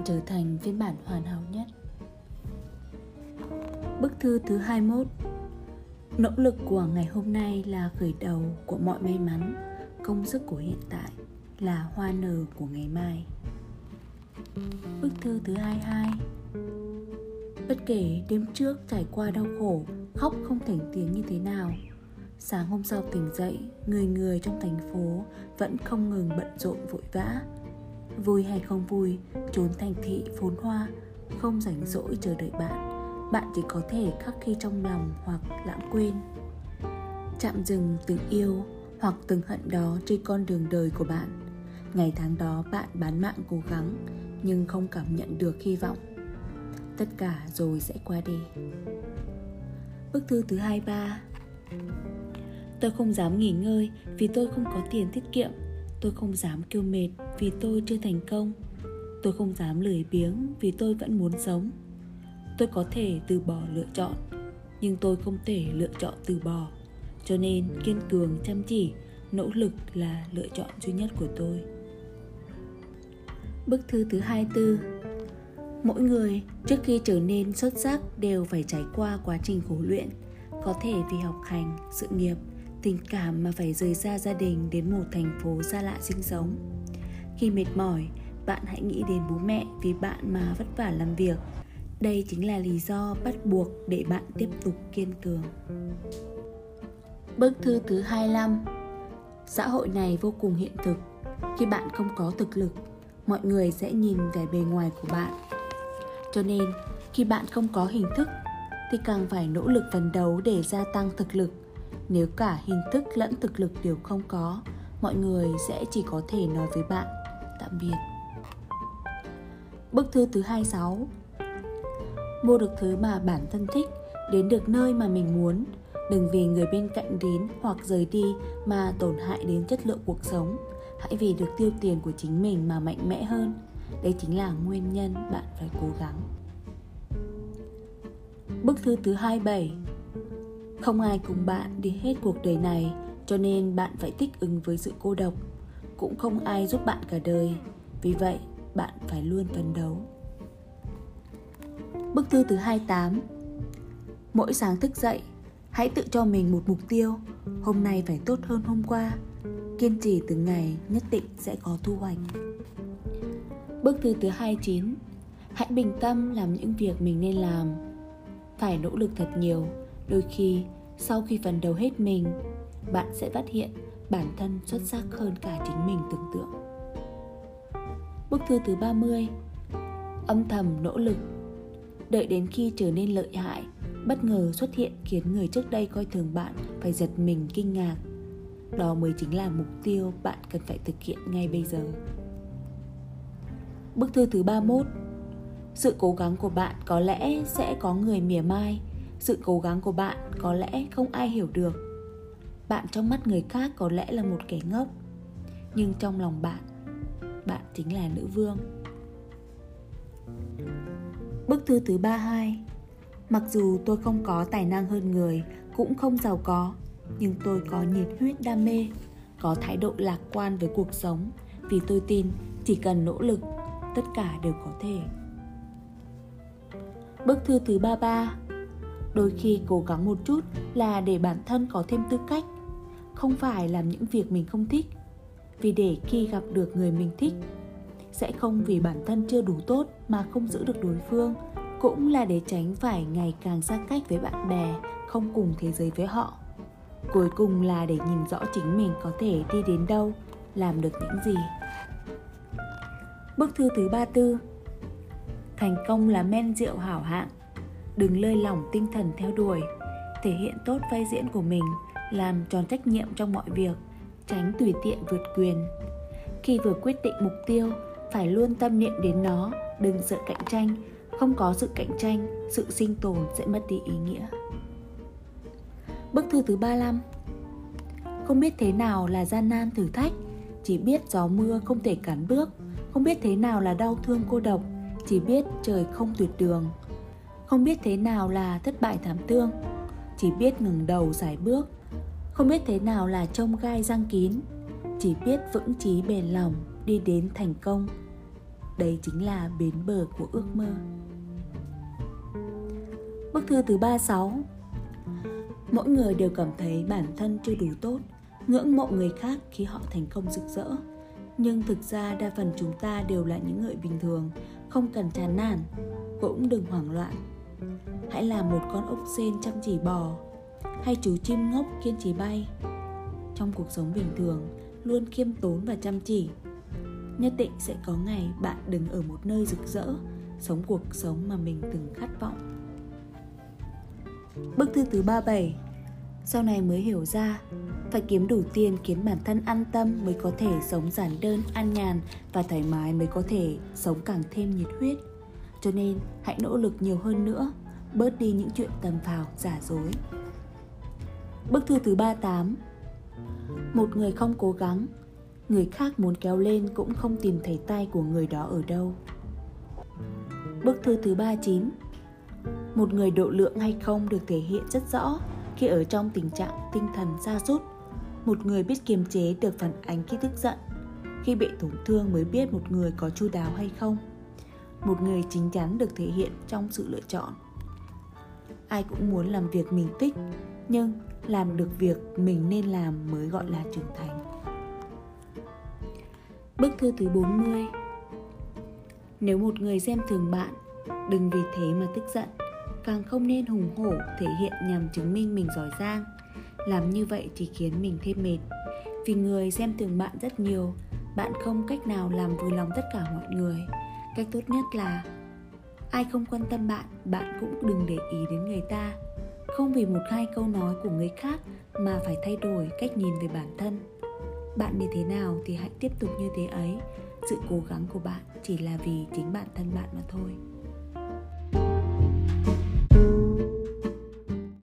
bạn trở thành phiên bản hoàn hảo nhất. Bức thư thứ 21 Nỗ lực của ngày hôm nay là khởi đầu của mọi may mắn. Công sức của hiện tại là hoa nở của ngày mai. Bức thư thứ 22 Bất kể đêm trước trải qua đau khổ, Khóc không thành tiếng như thế nào, Sáng hôm sau tỉnh dậy, Người người trong thành phố Vẫn không ngừng bận rộn vội vã. Vui hay không vui, Trốn thành thị phốn hoa, Không rảnh rỗi chờ đợi bạn. Bạn chỉ có thể khắc khi trong lòng Hoặc lãng quên. Chạm dừng từng yêu Hoặc từng hận đó trên con đường đời của bạn. Ngày tháng đó bạn bán mạng cố gắng Nhưng không cảm nhận được hy vọng. Tất cả rồi sẽ qua đi. Bức thư thứ 23 Tôi không dám nghỉ ngơi vì tôi không có tiền tiết kiệm. Tôi không dám kêu mệt vì tôi chưa thành công. Tôi không dám lười biếng vì tôi vẫn muốn sống. Tôi có thể từ bỏ lựa chọn Nhưng tôi không thể lựa chọn từ bỏ. Cho nên kiên cường chăm chỉ Nỗ lực là lựa chọn duy nhất của tôi. Bức thư thứ 24 Mỗi người trước khi trở nên xuất sắc đều phải trải qua quá trình khổ luyện Có thể vì học hành, sự nghiệp, tình cảm mà phải rời xa gia đình đến một thành phố xa lạ sinh sống. Khi mệt mỏi, bạn hãy nghĩ đến bố mẹ vì bạn mà vất vả làm việc. Đây chính là lý do bắt buộc để bạn tiếp tục kiên cường. Bức thư thứ 25 Xã hội này vô cùng hiện thực. Khi bạn không có thực lực Mọi người sẽ nhìn vẻ bề ngoài của bạn. Cho nên khi bạn không có hình thức Thì càng phải nỗ lực phấn đấu để gia tăng thực lực. Nếu cả hình thức lẫn thực lực đều không có Mọi người sẽ chỉ có thể nói với bạn. Tạm biệt Bức thư thứ 26 Mua được thứ mà bản thân thích, Đến được nơi mà mình muốn Đừng vì người bên cạnh đến hoặc rời đi mà tổn hại đến chất lượng cuộc sống. Hãy vì được tiêu tiền của chính mình mà mạnh mẽ hơn. Đây chính là nguyên nhân bạn phải cố gắng. Bức thư thứ 27 Không ai cùng bạn đi hết cuộc đời này, cho nên bạn phải thích ứng với sự cô độc. Cũng không ai giúp bạn cả đời. Vì vậy, bạn phải luôn phấn đấu. Bức thư thứ 28 Mỗi sáng thức dậy, Hãy tự cho mình một mục tiêu. Hôm nay phải tốt hơn hôm qua. Kiên trì từng ngày nhất định sẽ có thu hoạch. Bức thư thứ 29 Hãy bình tâm làm những việc mình nên làm. Phải nỗ lực thật nhiều. Đôi khi sau khi phần đầu hết mình Bạn sẽ phát hiện bản thân xuất sắc hơn cả chính mình tưởng tượng Bức thư thứ 30 Âm thầm, nỗ lực Đợi đến khi trở nên lợi hại, bất ngờ xuất hiện khiến người trước đây coi thường bạn phải giật mình kinh ngạc. Đó mới chính là mục tiêu bạn cần phải thực hiện ngay bây giờ. Bức thư thứ 31 Sự cố gắng của bạn có lẽ sẽ có người mỉa mai Sự cố gắng của bạn có lẽ không ai hiểu được bạn trong mắt người khác có lẽ là một kẻ ngốc Nhưng trong lòng bạn Bạn chính là nữ vương. Bức thư thứ 32 Mặc dù tôi không có tài năng hơn người, cũng không giàu có, nhưng tôi có nhiệt huyết đam mê, có thái độ lạc quan với cuộc sống vì tôi tin chỉ cần nỗ lực, tất cả đều có thể. Bức thư thứ 33 Đôi khi cố gắng một chút là để bản thân có thêm tư cách không phải làm những việc mình không thích. Vì để khi gặp được người mình thích, Sẽ không vì bản thân chưa đủ tốt mà không giữ được đối phương, cũng là để tránh phải ngày càng xa cách với bạn bè, không cùng thế giới với họ. Cuối cùng là để nhìn rõ chính mình có thể đi đến đâu, làm được những gì. Bức thư thứ 34 Thành công là men rượu hảo hạng. Đừng lơi lỏng tinh thần theo đuổi. Thể hiện tốt vai diễn của mình. Làm tròn trách nhiệm trong mọi việc Tránh tùy tiện vượt quyền Khi vừa quyết định mục tiêu Phải luôn tâm niệm đến nó Đừng sợ cạnh tranh không có sự cạnh tranh, sự sinh tồn sẽ mất đi ý nghĩa. Bức thư thứ 35 Không biết thế nào là gian nan thử thách, chỉ biết gió mưa không thể cản bước, không biết thế nào là đau thương cô độc, chỉ biết trời không tuyệt đường. Không biết thế nào là thất bại thảm thương, chỉ biết ngừng đầu giải bước. Không biết thế nào là trông gai răng kín, chỉ biết vững chí bền lòng đi đến thành công. Đây chính là bến bờ của ước mơ. Bức thư thứ 36 Mỗi người đều cảm thấy bản thân chưa đủ tốt Ngưỡng mộ người khác khi họ thành công rực rỡ. Nhưng thực ra đa phần chúng ta đều là những người bình thường Không cần chán nản Cũng đừng hoảng loạn. Hãy là một con ốc sên chăm chỉ bò hay chú chim ngốc kiên trì bay Trong cuộc sống bình thường Luôn khiêm tốn và chăm chỉ Nhất định sẽ có ngày bạn đứng ở một nơi rực rỡ Sống cuộc sống mà mình từng khát vọng Bức thư thứ 37 Sau này mới hiểu ra Phải kiếm đủ tiền khiến bản thân an tâm mới có thể sống giản đơn, an nhàn và thoải mái mới có thể sống càng thêm nhiệt huyết. Cho nên hãy nỗ lực nhiều hơn nữa, bớt đi những chuyện tầm phào, giả dối. Bức thư thứ 38 Một người không cố gắng, người khác muốn kéo lên cũng không tìm thấy tay của người đó ở đâu. Bức thư thứ 39 một người độ lượng hay không được thể hiện rất rõ khi ở trong tình trạng tinh thần xa sút. Một người biết kiềm chế được phản ánh khi tức giận khi bị tổn thương mới biết một người có chu đáo hay không. Một người chính chắn được thể hiện trong sự lựa chọn. Ai cũng muốn làm việc mình thích nhưng làm được việc mình nên làm mới gọi là trưởng thành. Bức thư thứ 40 Nếu một người xem thường bạn, đừng vì thế mà tức giận càng không nên hùng hổ thể hiện nhằm chứng minh mình giỏi giang. Làm như vậy chỉ khiến mình thêm mệt. Vì người xem thường bạn rất nhiều bạn không cách nào làm vui lòng tất cả mọi người. Cách tốt nhất là ai không quan tâm bạn bạn cũng đừng để ý đến người ta không vì một hai câu nói của người khác mà phải thay đổi cách nhìn về bản thân. Bạn như thế nào thì hãy tiếp tục như thế ấy. Sự cố gắng của bạn chỉ là vì chính bản thân bạn mà thôi.